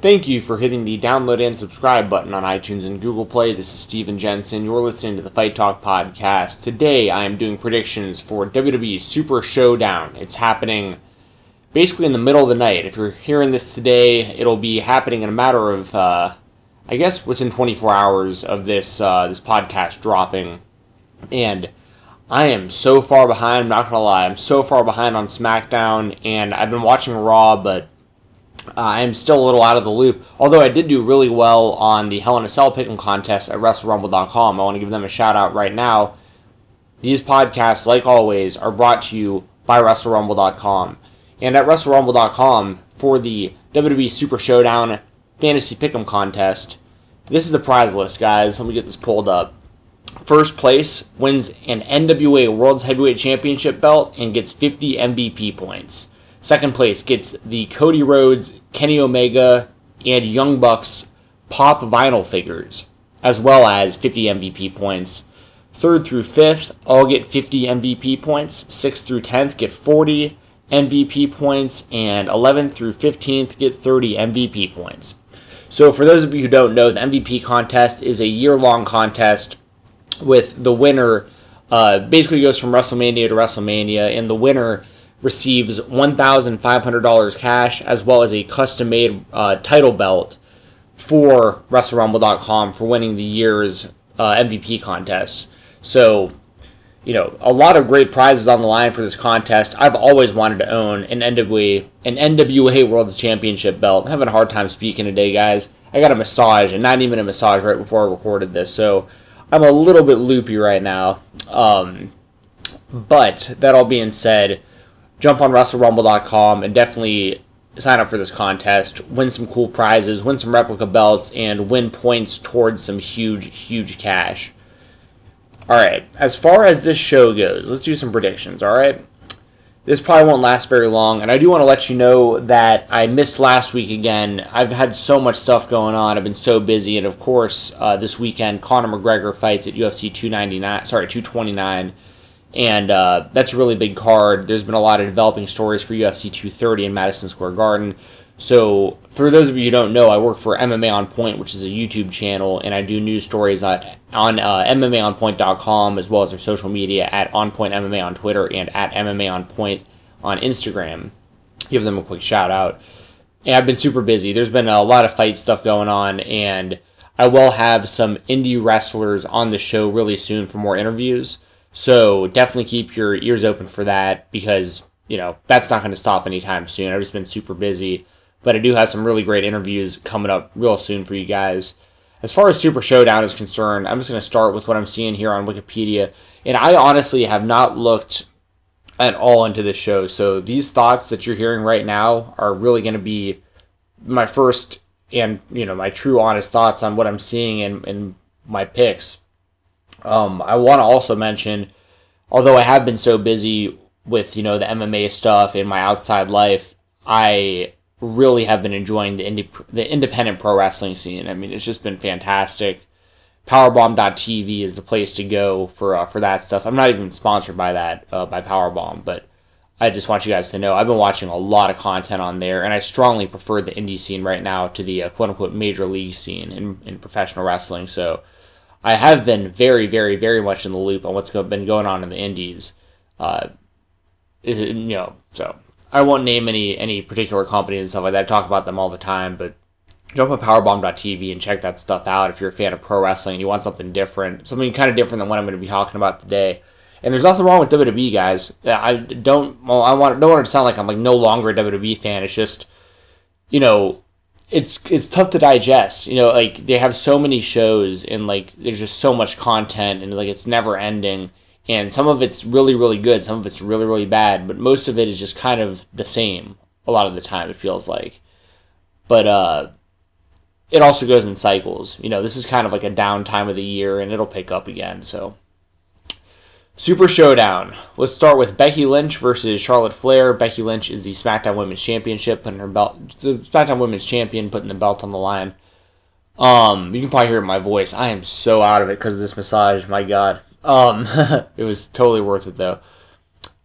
Thank you for hitting the download and subscribe button on iTunes and Google Play. This is Steven Jensen. You're listening to the Fight Talk podcast. Today I am doing predictions for WWE Super Showdown. It's happening basically in the middle of the night. If you're hearing this today, it'll be happening in a matter of, uh, I guess, within 24 hours of this uh, this podcast dropping. And I am so far behind. I'm not gonna lie. I'm so far behind on SmackDown, and I've been watching Raw, but uh, I'm still a little out of the loop. Although I did do really well on the Hell in a Cell Pick'em contest at WrestleRumble.com. I want to give them a shout out right now. These podcasts, like always, are brought to you by WrestleRumble.com. And at WrestleRumble.com for the WWE Super Showdown Fantasy Pick'em contest, this is the prize list, guys. Let me get this pulled up. First place wins an NWA World's Heavyweight Championship belt and gets 50 MVP points. Second place gets the Cody Rhodes, Kenny Omega, and Young Bucks pop vinyl figures, as well as 50 MVP points. Third through fifth all get 50 MVP points. Sixth through 10th get 40 MVP points. And 11th through 15th get 30 MVP points. So, for those of you who don't know, the MVP contest is a year long contest with the winner uh, basically goes from WrestleMania to WrestleMania, and the winner receives $1,500 cash as well as a custom made uh, title belt for WrestleRumble.com for winning the year's uh, MVP contest. So, you know, a lot of great prizes on the line for this contest. I've always wanted to own an NWA an NWA World Championship belt. I'm having a hard time speaking today, guys. I got a massage and not even a massage right before I recorded this, so I'm a little bit loopy right now. Um, but that all being said, jump on WrestleRumble.com and definitely sign up for this contest, win some cool prizes, win some replica belts, and win points towards some huge, huge cash. Alright, as far as this show goes, let's do some predictions, alright? This probably won't last very long, and I do want to let you know that I missed last week again. I've had so much stuff going on. I've been so busy, and of course, uh, this weekend Conor McGregor fights at UFC 299, sorry 229 and uh, that's a really big card. There's been a lot of developing stories for UFC 230 in Madison Square Garden. So, for those of you who don't know, I work for MMA On Point, which is a YouTube channel, and I do news stories on, on uh, MMAOnPoint.com as well as our social media at On Point MMA on Twitter and at MMA On Point on Instagram. Give them a quick shout out. And I've been super busy. There's been a lot of fight stuff going on, and I will have some indie wrestlers on the show really soon for more interviews. So definitely keep your ears open for that because, you know, that's not going to stop anytime soon. I've just been super busy, but I do have some really great interviews coming up real soon for you guys. As far as Super Showdown is concerned, I'm just going to start with what I'm seeing here on Wikipedia. And I honestly have not looked at all into this show. So these thoughts that you're hearing right now are really going to be my first and, you know, my true honest thoughts on what I'm seeing and, and my picks. Um, I want to also mention, although I have been so busy with you know the MMA stuff in my outside life, I really have been enjoying the indie, the independent pro wrestling scene. I mean, it's just been fantastic. Powerbomb.tv is the place to go for uh, for that stuff. I'm not even sponsored by that uh, by Powerbomb, but I just want you guys to know I've been watching a lot of content on there, and I strongly prefer the indie scene right now to the uh, quote unquote major league scene in, in professional wrestling. So I have been very, very, very much in the loop on what's been going on in the Indies. Uh, you know, so I won't name any any particular companies and stuff like that. I talk about them all the time, but jump on powerbomb.tv and check that stuff out if you're a fan of pro wrestling and you want something different, something kind of different than what I'm going to be talking about today. And there's nothing wrong with WWE guys. I don't. Well, I want don't want it to sound like I'm like no longer a WWE fan. It's just, you know, it's it's tough to digest. You know, like they have so many shows and like there's just so much content and like it's never ending. And some of it's really really good, some of it's really really bad, but most of it is just kind of the same a lot of the time. It feels like, but uh, it also goes in cycles. You know, this is kind of like a down time of the year, and it'll pick up again. So Super Showdown. Let's start with Becky Lynch versus Charlotte Flair. Becky Lynch is the SmackDown Women's Championship, putting her belt, the SmackDown Women's Champion, putting the belt on the line. Um, you can probably hear my voice. I am so out of it because of this massage. My God. Um, it was totally worth it though.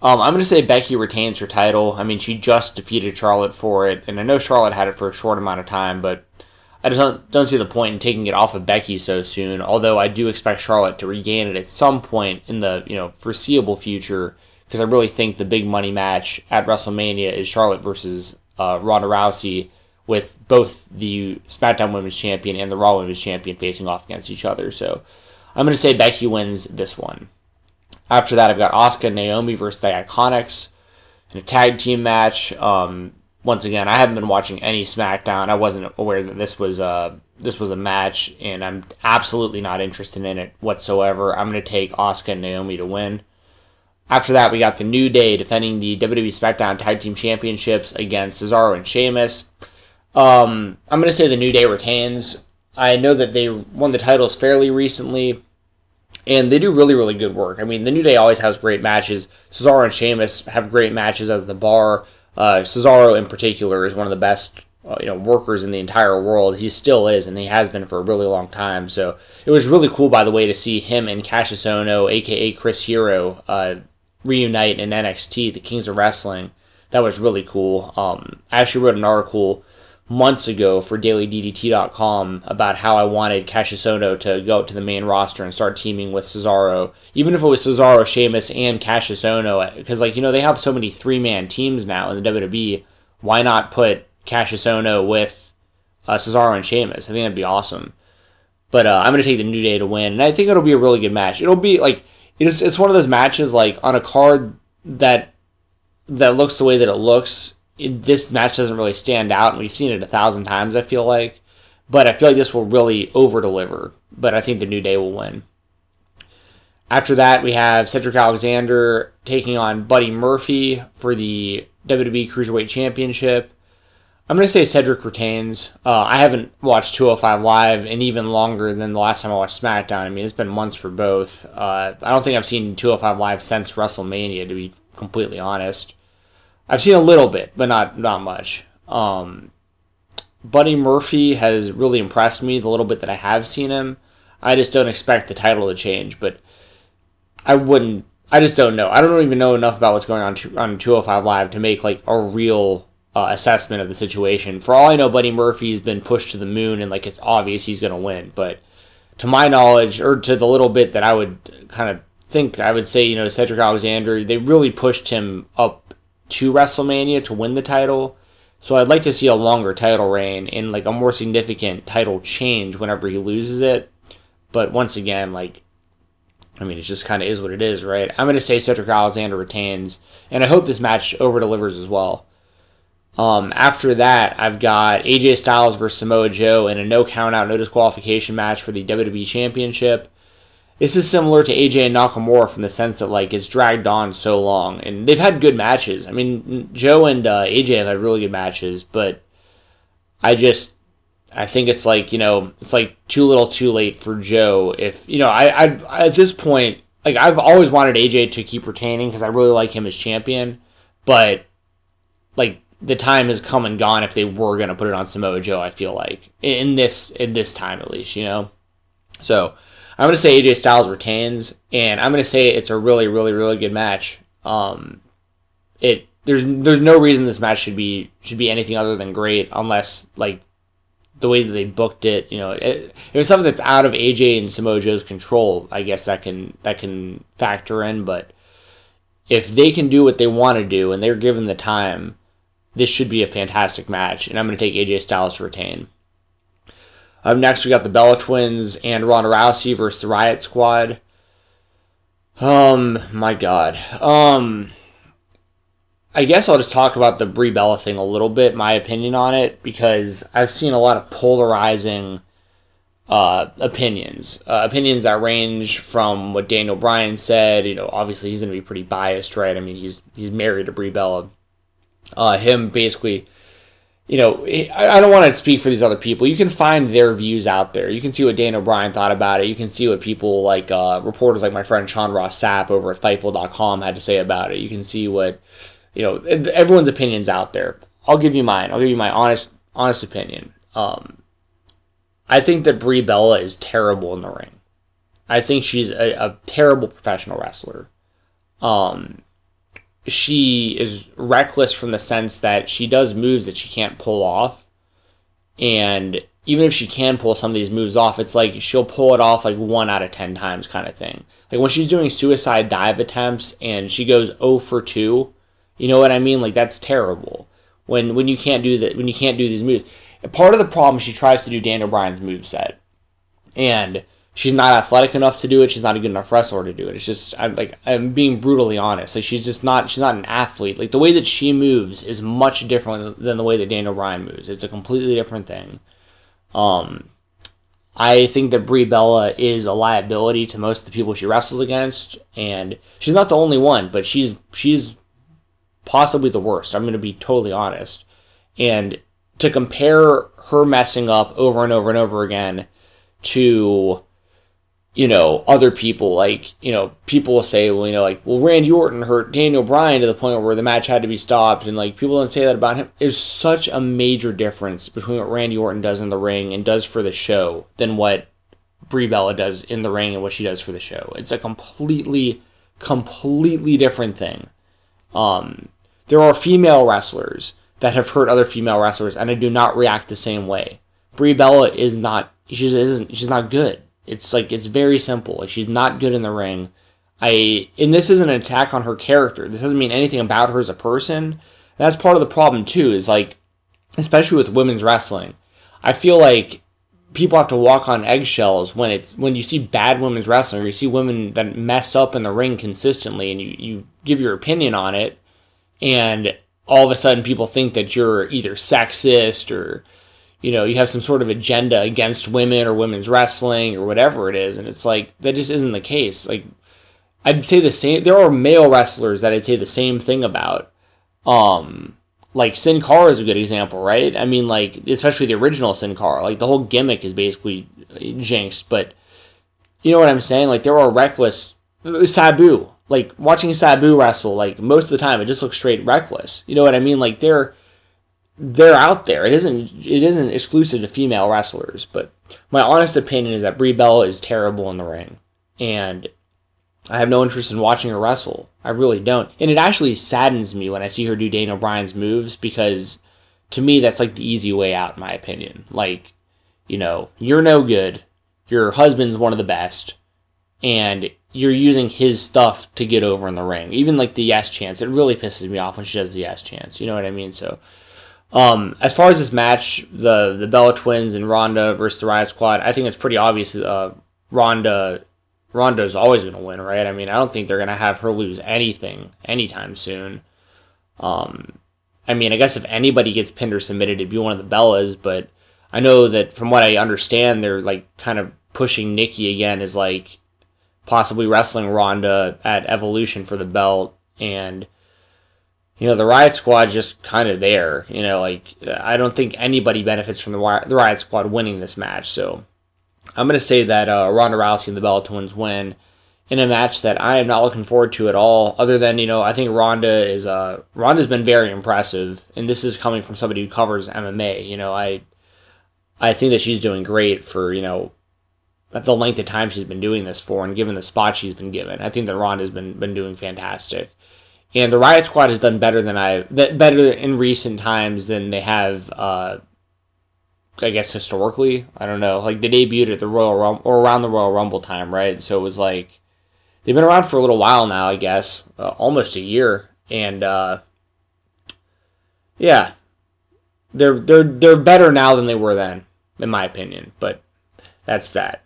Um, I'm gonna say Becky retains her title. I mean, she just defeated Charlotte for it, and I know Charlotte had it for a short amount of time, but I just don't, don't see the point in taking it off of Becky so soon. Although I do expect Charlotte to regain it at some point in the you know foreseeable future, because I really think the big money match at WrestleMania is Charlotte versus uh, Ronda Rousey, with both the SmackDown Women's Champion and the Raw Women's Champion facing off against each other. So I'm going to say Becky wins this one. After that, I've got Asuka and Naomi versus the Iconics in a tag team match. Um, once again, I haven't been watching any SmackDown. I wasn't aware that this was a this was a match, and I'm absolutely not interested in it whatsoever. I'm going to take Asuka and Naomi to win. After that, we got the New Day defending the WWE SmackDown Tag Team Championships against Cesaro and Sheamus. Um, I'm going to say the New Day retains. I know that they won the titles fairly recently, and they do really, really good work. I mean, the New Day always has great matches. Cesaro and Sheamus have great matches as the bar. Uh, Cesaro, in particular, is one of the best uh, you know workers in the entire world. He still is, and he has been for a really long time. So it was really cool, by the way, to see him and Kassius Ohno, aka Chris Hero, uh, reunite in NXT, the Kings of Wrestling. That was really cool. Um, I actually wrote an article months ago for DailyDDT.com about how I wanted Kassius Ohno to go to the main roster and start teaming with Cesaro, even if it was Cesaro, Sheamus, and Kassius Ohno, because like you know they have so many three man teams now in the WWE. Why not put Kassius Ohno with uh, Cesaro and Sheamus? I think that'd be awesome. But uh, I'm gonna take the New Day to win, and I think it'll be a really good match. It'll be like it's it's one of those matches like on a card that that looks the way that it looks it, this match doesn't really stand out, and we've seen it a thousand times. I feel like, but I feel like this will really over deliver. But I think the New Day will win. After that, we have Cedric Alexander taking on Buddy Murphy for the WWE Cruiserweight Championship. I'm going to say Cedric retains. Uh, I haven't watched 205 Live in even longer than the last time I watched SmackDown. I mean, it's been months for both. Uh, I don't think I've seen 205 Live since WrestleMania, to be completely honest. I've seen a little bit, but not not much. Um, Buddy Murphy has really impressed me the little bit that I have seen him. I just don't expect the title to change, but I wouldn't. I just don't know. I don't even know enough about what's going on to, on 205 Live to make like a real uh, assessment of the situation. For all I know, Buddy Murphy's been pushed to the moon, and like it's obvious he's going to win. But to my knowledge, or to the little bit that I would kind of think, I would say, you know, Cedric Alexander, they really pushed him up to WrestleMania to win the title. So I'd like to see a longer title reign and like a more significant title change whenever he loses it. But once again, like I mean, it just kind of is what it is, right? I'm going to say Cedric Alexander retains, and I hope this match over delivers as well. Um, after that, I've got AJ Styles versus Samoa Joe in a no count out, no disqualification match for the WWE Championship. This is similar to AJ and Nakamura from the sense that like it's dragged on so long, and they've had good matches. I mean, Joe and uh, AJ have had really good matches, but I just I think it's like you know it's like too little, too late for Joe. If you know, I, I at this point, like I've always wanted AJ to keep retaining because I really like him as champion, but like the time has come and gone if they were gonna put it on Samoa Joe. I feel like in this in this time at least, you know. So I'm to say AJ Styles retains, and I'm to say it's a really, really, really good match. Um, it there's there's no reason this match should be should be anything other than great, unless like the way that they booked it. You know, it, it was something that's out of AJ and Samoa Joe's control. I guess that can that can factor in, but if they can do what they want to do and they're given the time, this should be a fantastic match. And I'm to take AJ Styles to retain. Up next, we got the Bella Twins and Ronda Rousey versus the Riot Squad. Um, my God. Um, I guess I'll just talk about the Brie Bella thing a little bit, my opinion on it, because I've seen a lot of polarizing uh, opinions. Uh, opinions that range from what Daniel Bryan said. You know, obviously he's going to be pretty biased, right? I mean, he's he's married to Brie Bella. Uh, him basically you know, I don't want to speak for these other people. You can find their views out there. You can see what Daniel Bryan thought about it. You can see what people like uh, reporters like my friend Sean Ross Sapp over at Fightful.com had to say about it. You can see what, you know, everyone's opinions out there. I'll give you mine. I'll give you my honest, honest opinion. Um, I think that Brie Bella is terrible in the ring. I think she's a, a terrible professional wrestler. Um, she is reckless from the sense that she does moves that she can't pull off. And even if she can pull some of these moves off, it's like she'll pull it off like one out of ten times kind of thing. Like when she's doing suicide dive attempts and she goes 0 for 2, you know what I mean? Like that's terrible. When when you can't do that when you can't do these moves. Part of the problem is she tries to do Daniel Bryan's move set. And she's not athletic enough to do it. She's not a good enough wrestler to do it. It's just I'm like I'm being brutally honest. Like she's just not she's not an athlete. Like the way that she moves is much different than the way that Daniel Bryan moves. It's a completely different thing. Um, I think that Brie Bella is a liability to most of the people she wrestles against, and she's not the only one, but she's she's possibly the worst. I'm going to be totally honest. And to compare her messing up over and over and over again to you know, other people, like, you know, people will say, well, you know, like, well, Randy Orton hurt Daniel Bryan to the point where the match had to be stopped, and, like, people don't say that about him. There's such a major difference between what Randy Orton does in the ring and does for the show than what Brie Bella does in the ring and what she does for the show. It's a completely, completely different thing. Um, there are female wrestlers that have hurt other female wrestlers, and I do not react the same way. Brie Bella is not, she isn't, she's not good it's like it's very simple. Like she's not good in the ring. I and this isn't an attack on her character. This doesn't mean anything about her as a person. That's part of the problem too. Is like, especially with women's wrestling, I feel like people have to walk on eggshells when it's when you see bad women's wrestling or you see women that mess up in the ring consistently and you, you give your opinion on it and all of a sudden people think that you're either sexist or you know, you have some sort of agenda against women or women's wrestling or whatever it is. And it's like, that just isn't the case. Like, I'd say the same. There are male wrestlers that I'd say the same thing about. Um, like Sin Cara is a good example, right? I mean, like especially the original Sin Cara. Like the whole gimmick is basically jinxed, but you know what I'm saying? Like there are reckless Sabu. Like watching Sabu wrestle, like most of the time, it just looks straight reckless. You know what I mean? Like they're they're out there. It isn't it isn't exclusive to female wrestlers, but my honest opinion is that Brie Bella is terrible in the ring, and I have no interest in watching her wrestle. I really don't, and it actually saddens me when I see her do Daniel Bryan's moves because to me that's like the easy way out, in my opinion. Like, you know, you're no good. Your husband's one of the best, and you're using his stuff to get over in the ring. Even like the yes chance, it really pisses me off when she does the yes chance. You know what I mean? So um, as far as this match, the the Bella Twins and Ronda versus the Riot Squad, I think it's pretty obvious. Uh, Ronda Ronda's always going to win, right? I mean, I don't think they're going to have her lose anything anytime soon. Um, I mean, I guess if anybody gets pinned or submitted, it'd be one of the Bellas. But I know that from what I understand, they're like kind of pushing Nikki again as like possibly wrestling Ronda at Evolution for the belt, and you know, the Riot Squad's just kind of there. You know, like I don't think anybody benefits from the the Riot Squad winning this match. So I'm going to say that uh, Ronda Rousey and the Bella Twins win in a match that I am not looking forward to at all. Other than you know, I think Ronda is uh Ronda's been very impressive, and this is coming from somebody who covers MMA. You know, I I think that she's doing great for you know the length of time she's been doing this for, and given the spot she's been given. I think that Ronda's been been doing fantastic and the Riot Squad has done better than I better in recent times than they have. Uh, I guess historically, I don't know. Like they debuted at the Royal Rumble or around the Royal Rumble time, right? So it was like they've been around for a little while now, I guess, uh, almost a year, and uh, yeah, they're they're they're better now than they were then, in my opinion. But that's that.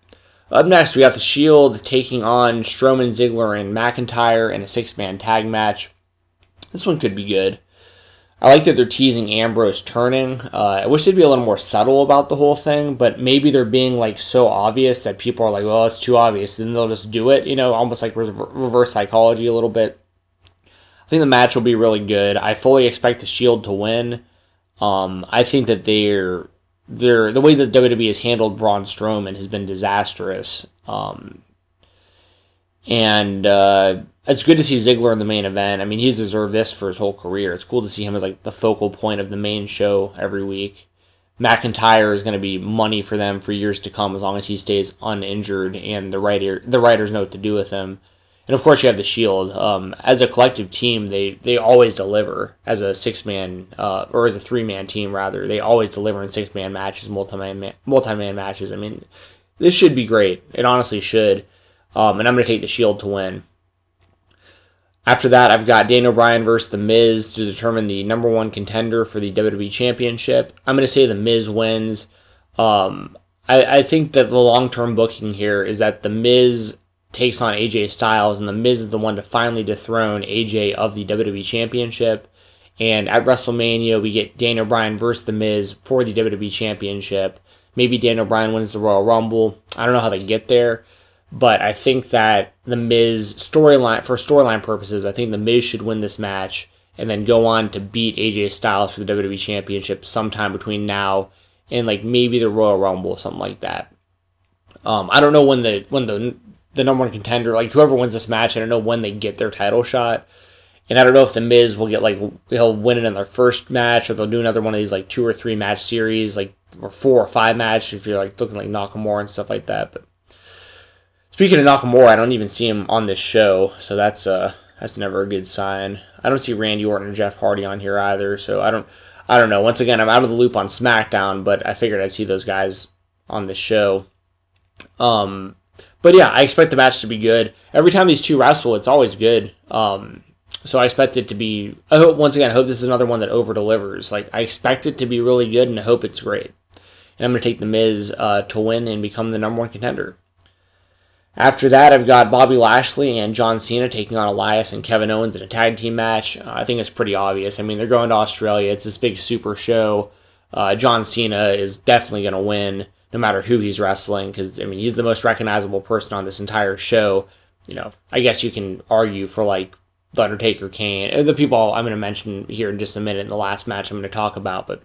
Up next, we got the Shield taking on Strowman, Ziggler, and McIntyre in a six-man tag match. This one could be good. I like that they're teasing Ambrose turning. Uh, I wish they'd be a little more subtle about the whole thing, but maybe they're being like so obvious that people are like, "Well, it's too obvious," then they'll just do it. You know, almost like reverse psychology a little bit. I think the match will be really good. I fully expect the Shield to win. Um, I think that they're they're the way that WWE has handled Braun Strowman has been disastrous. Um, and uh, it's good to see Ziggler in the main event. I mean, he's deserved this for his whole career. It's cool to see him as like the focal point of the main show every week. McIntyre is going to be money for them for years to come as long as he stays uninjured and the writer the writers know what to do with him. and of course you have the Shield. Um, as a collective team, they they always deliver as a six man uh, or as a three man team rather. They always deliver in six man matches, multi man multi man matches. I mean, this should be great. It honestly should. Um, and I'm going to take the Shield to win. After that, I've got Daniel Bryan versus The Miz to determine the number one contender for the WWE Championship. I'm going to say The Miz wins. Um, I, I think that the long term booking here is that The Miz takes on AJ Styles, and The Miz is the one to finally dethrone AJ of the WWE Championship. And at WrestleMania, we get Daniel Bryan versus The Miz for the WWE Championship. Maybe Daniel Bryan wins the Royal Rumble. I don't know how they get there, but I think that The Miz storyline, for storyline purposes, I think The Miz should win this match and then go on to beat AJ Styles for the WWE Championship sometime between now and like maybe the Royal Rumble, or something like that. Um, I don't know when the when the the number one contender, like whoever wins this match, I don't know when they get their title shot. And I don't know if the Miz will get like he'll win it in their first match, or they'll do another one of these like two or three match series, like or four or five match if you're like looking like Nakamura and stuff like that. But speaking of Nakamura, I don't even see him on this show, so that's uh that's never a good sign. I don't see Randy Orton or Jeff Hardy on here either, so I don't I don't know. Once again, I'm out of the loop on SmackDown, but I figured I'd see those guys on this show. Um, but yeah, I expect the match to be good. Every time these two wrestle, it's always good. Um, so I expect it to be. I hope once again, I hope this is another one that over delivers. Like I expect it to be really good, and I hope it's great. And I'm going to take the Miz uh, to win and become the number one contender. After that, I've got Bobby Lashley and John Cena taking on Elias and Kevin Owens in a tag team match. Uh, I think it's pretty obvious. I mean, they're going to Australia. It's this big super show. Uh, John Cena is definitely going to win no matter who he's wrestling because, I mean, he's the most recognizable person on this entire show. You know, I guess you can argue for like The Undertaker, Kane, the people I'm going to mention here in just a minute in the last match I'm going to talk about. But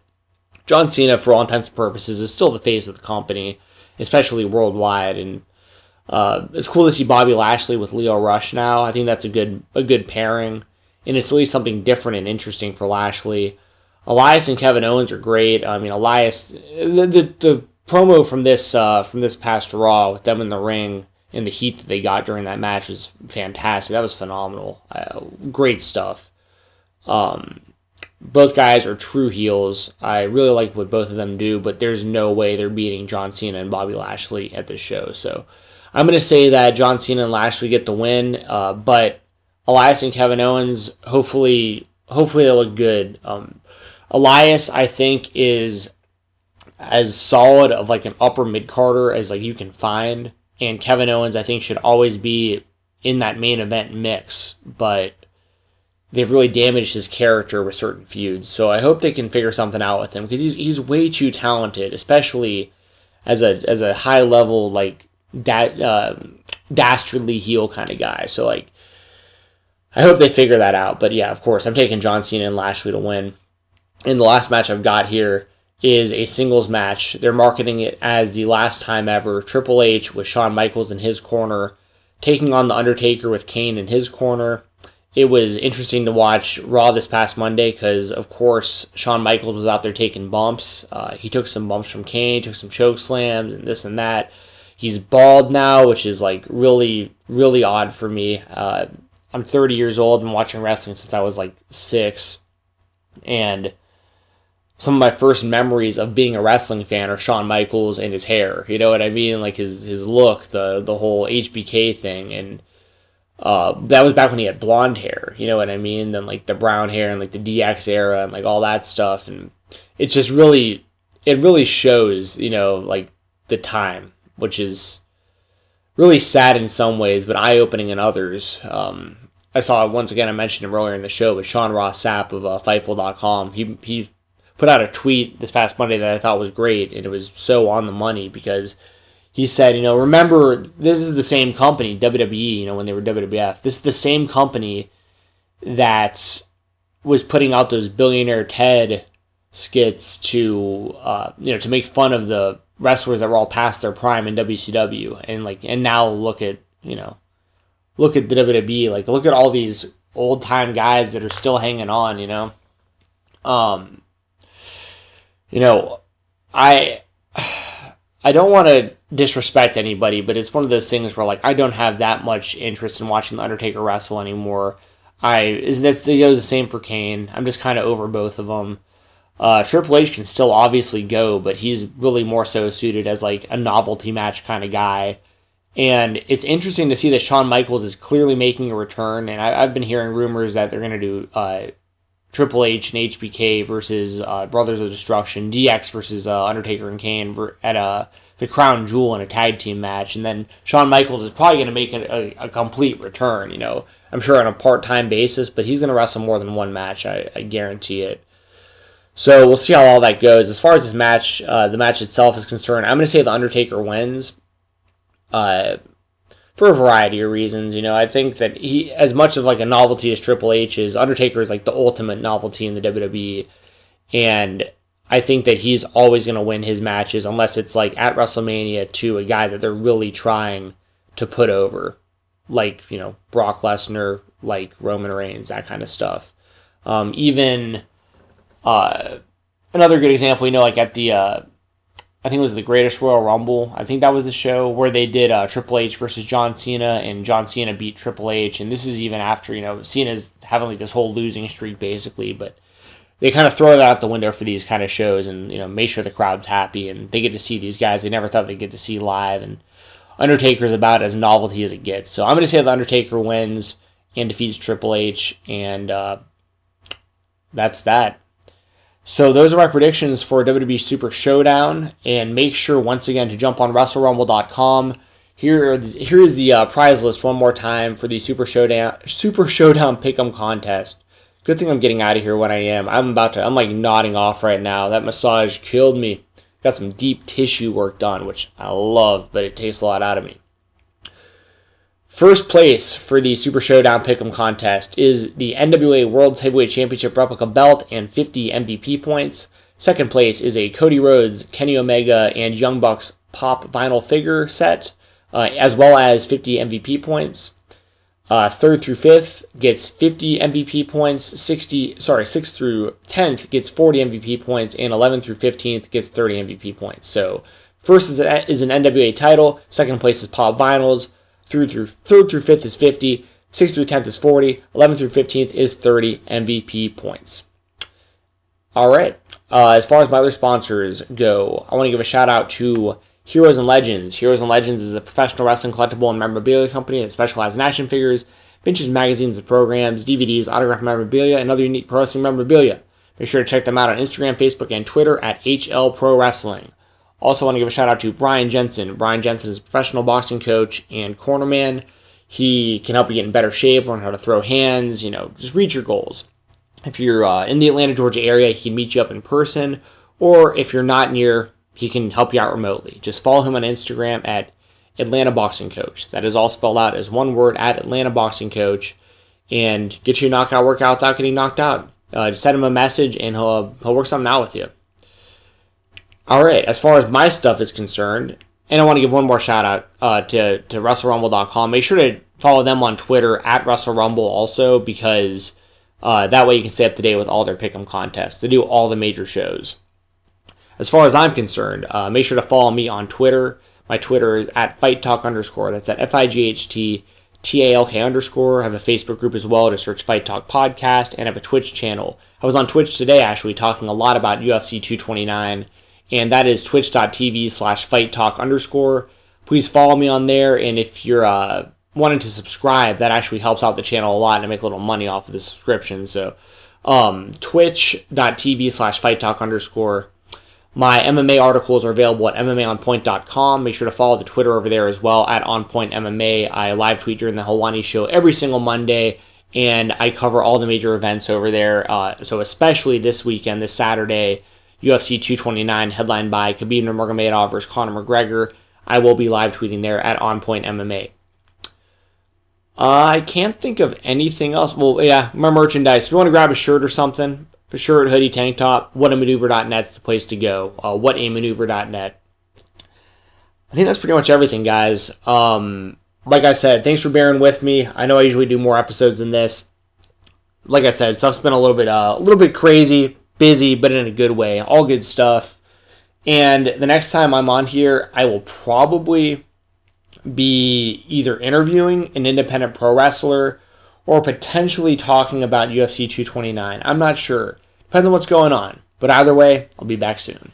John Cena, for all intents and purposes, is still the face of the company, especially worldwide. And uh, it's cool to see Bobby Lashley with Lio Rush now. I think that's a good a good pairing, and it's at least something different and interesting for Lashley. Elias and Kevin Owens are great. I mean, Elias, the the, the promo from this uh, from this past Raw with them in the ring and the heat that they got during that match was fantastic. That was phenomenal. Uh, great stuff. Um, both guys are true heels. I really like what both of them do, but there's no way they're beating John Cena and Bobby Lashley at this show. So I'm going to say that John Cena and Lashley get the win, uh, but Elias and Kevin Owens, hopefully, hopefully they look good. Um, Elias, I think, is as solid of like an upper mid carder as like you can find, and Kevin Owens, I think, should always be in that main event mix, but they've really damaged his character with certain feuds. So I hope they can figure something out with him because he's he's way too talented, especially as a as a high level like that uh, dastardly heel kind of guy. So like, I hope they figure that out. But yeah, of course, I'm taking John Cena and Lashley to win. And the last match I've got here is a singles match. They're marketing it as the last time ever. Triple H with Shawn Michaels in his corner, taking on the Undertaker with Kane in his corner. It was interesting to watch Raw this past Monday because, of course, Shawn Michaels was out there taking bumps. Uh, he took some bumps from Kane, took some choke slams, and this and that. He's bald now, which is like really, really odd for me. Uh, I'm 30 years old and watching wrestling since I was like six. And some of my first memories of being a wrestling fan are Shawn Michaels and his hair. You know what I mean? Like his his look, the the whole HBK thing, and uh, that was back when he had blonde hair. You know what I mean? Then like the brown hair and like the DX era and like all that stuff, and it's just really it really shows. You know, like the time which is really sad in some ways, but eye opening in others. Um, I saw once again I mentioned him earlier in the show, but Sean Ross Sapp of uh, Fightful.com. He he put out a tweet this past Monday that I thought was great, and it was so on the money because he said, you know, remember this is the same company WWE, you know, when they were WWF. This is the same company that was putting out those billionaire Ted skits to uh, you know to make fun of the wrestlers that were all past their prime in WCW, and like, and now look at you know, look at the WWE, like look at all these old time guys that are still hanging on, you know. Um, you know, I I don't want to disrespect anybody, but it's one of those things where like I don't have that much interest in watching the Undertaker wrestle anymore. I is that goes the same for Kane. I'm just kind of over both of them. Uh, Triple H can still obviously go, but he's really more so suited as like a novelty match kind of guy. And it's interesting to see that Shawn Michaels is clearly making a return. And I, have been hearing rumors that they're going to do uh, Triple H and HBK versus uh, Brothers of Destruction, DX versus uh, Undertaker and Kane at a the crown jewel in a tag team match, and then Shawn Michaels is probably going to make a, a, a, complete return. You know, I'm sure on a part time basis, but he's going to wrestle more than one match. I, I, guarantee it. So we'll see how all that goes. As far as this match, uh, the match itself is concerned, I'm going to say the Undertaker wins. Uh, for a variety of reasons, you know, I think that he, as much of like a novelty as Triple H is, Undertaker is like the ultimate novelty in the WWE, and I think that he's always going to win his matches unless it's like at WrestleMania to a guy that they're really trying to put over, like you know Brock Lesnar, like Roman Reigns, that kind of stuff. Um, even uh, another good example, you know, like at the uh, I think it was the Greatest Royal Rumble. I think that was the show where they did uh, Triple H versus John Cena, and John Cena beat Triple H. And this is even after you know Cena's having like this whole losing streak basically, but they kind of throw that out the window for these kind of shows and you know make sure the crowd's happy and they get to see these guys they never thought they'd get to see live and Undertaker's about as novelty as it gets. So I'm going to say the Undertaker wins and defeats Triple H, and uh, that's that. So those are my predictions for WWE Super Showdown, and make sure once again to jump on WrestleRumble.com. Here, here is the uh, prize list one more time for the Super Showdown Super Showdown Pick'em contest. Good thing I'm getting out of here when I am. I'm about to, I'm like nodding off right now. That massage killed me. Got some deep tissue work done, which I love, but it takes a lot out of me. First place for the Super Showdown Pick'em contest is the NWA World Heavyweight Championship replica belt and 50 MVP points. Second place is a Cody Rhodes, Kenny Omega, and Young Bucks pop vinyl figure set, uh, as well as 50 MVP points. Uh, third through fifth gets 50 MVP points. 60, sorry, sixth through tenth gets 40 MVP points, and 11th through 15th gets 30 MVP points. So first is, is an NWA title. Second place is Pop Vinyls. Third through third through fifth is 50. Sixth through tenth is 40. 11th through 15th is 30 MVP points. All right. Uh, as far as my other sponsors go, I want to give a shout out to Heroes and Legends. Heroes and Legends is a professional wrestling collectible and memorabilia company that specializes in action figures, vintage magazines and programs, DVDs, autographed memorabilia, and other unique pro wrestling memorabilia. Make sure to check them out on Instagram, Facebook, and Twitter at HL Pro Wrestling. Also, want to give a shout out to Brian Jensen. Brian Jensen is a professional boxing coach and cornerman. He can help you get in better shape, learn how to throw hands, you know, just reach your goals. If you're uh, in the Atlanta, Georgia area, he can meet you up in person, or if you're not near he can help you out remotely. Just follow him on Instagram at Atlanta Boxing Coach. That is all spelled out as one word at Atlanta Boxing Coach, and get your knockout workout without getting knocked out. Uh, just send him a message, and he'll he'll work something out with you. All right. As far as my stuff is concerned, and I want to give one more shout out uh, to to WrestleRumble.com. Make sure to follow them on Twitter at WrestleRumble also because uh, that way you can stay up to date with all their pick'em contests. They do all the major shows as far as I'm concerned, uh, make sure to follow me on Twitter. My Twitter is at Fight Talk underscore. That's at F I G H T T A L K underscore. I have a Facebook group as well to search Fight Talk Podcast and I have a Twitch channel. I was on Twitch today actually talking a lot about UFC 229, and that is twitch.tv slash Fight Talk underscore. Please follow me on there, and if you're uh, wanting to subscribe, that actually helps out the channel a lot and I make a little money off of the subscription. So, um, twitch.tv slash Fight Talk underscore. My MMA articles are available at MMAOnPoint.com. Make sure to follow the Twitter over there as well at OnPointMMA. I live tweet during the Helwani show every single Monday, and I cover all the major events over there. Uh, so especially this weekend, this Saturday, UFC 229, headlined by Khabib Nurmagomedov versus Conor McGregor. I will be live tweeting there at OnPointMMA. Uh, I can't think of anything else. Well, yeah, my merchandise. If you want to grab a shirt or something, a shirt, hoodie, tank top, whatamaneuver.net's the place to go. Uh, whatamaneuver.net. I think that's pretty much everything, guys. Um, like I said, thanks for bearing with me. I know I usually do more episodes than this. Like I said, stuff's been a little bit, uh, a little bit crazy, busy, but in a good way. All good stuff. And the next time I'm on here, I will probably be either interviewing an independent pro wrestler or potentially talking about UFC 229. I'm not sure. Depends on what's going on. But either way, I'll be back soon.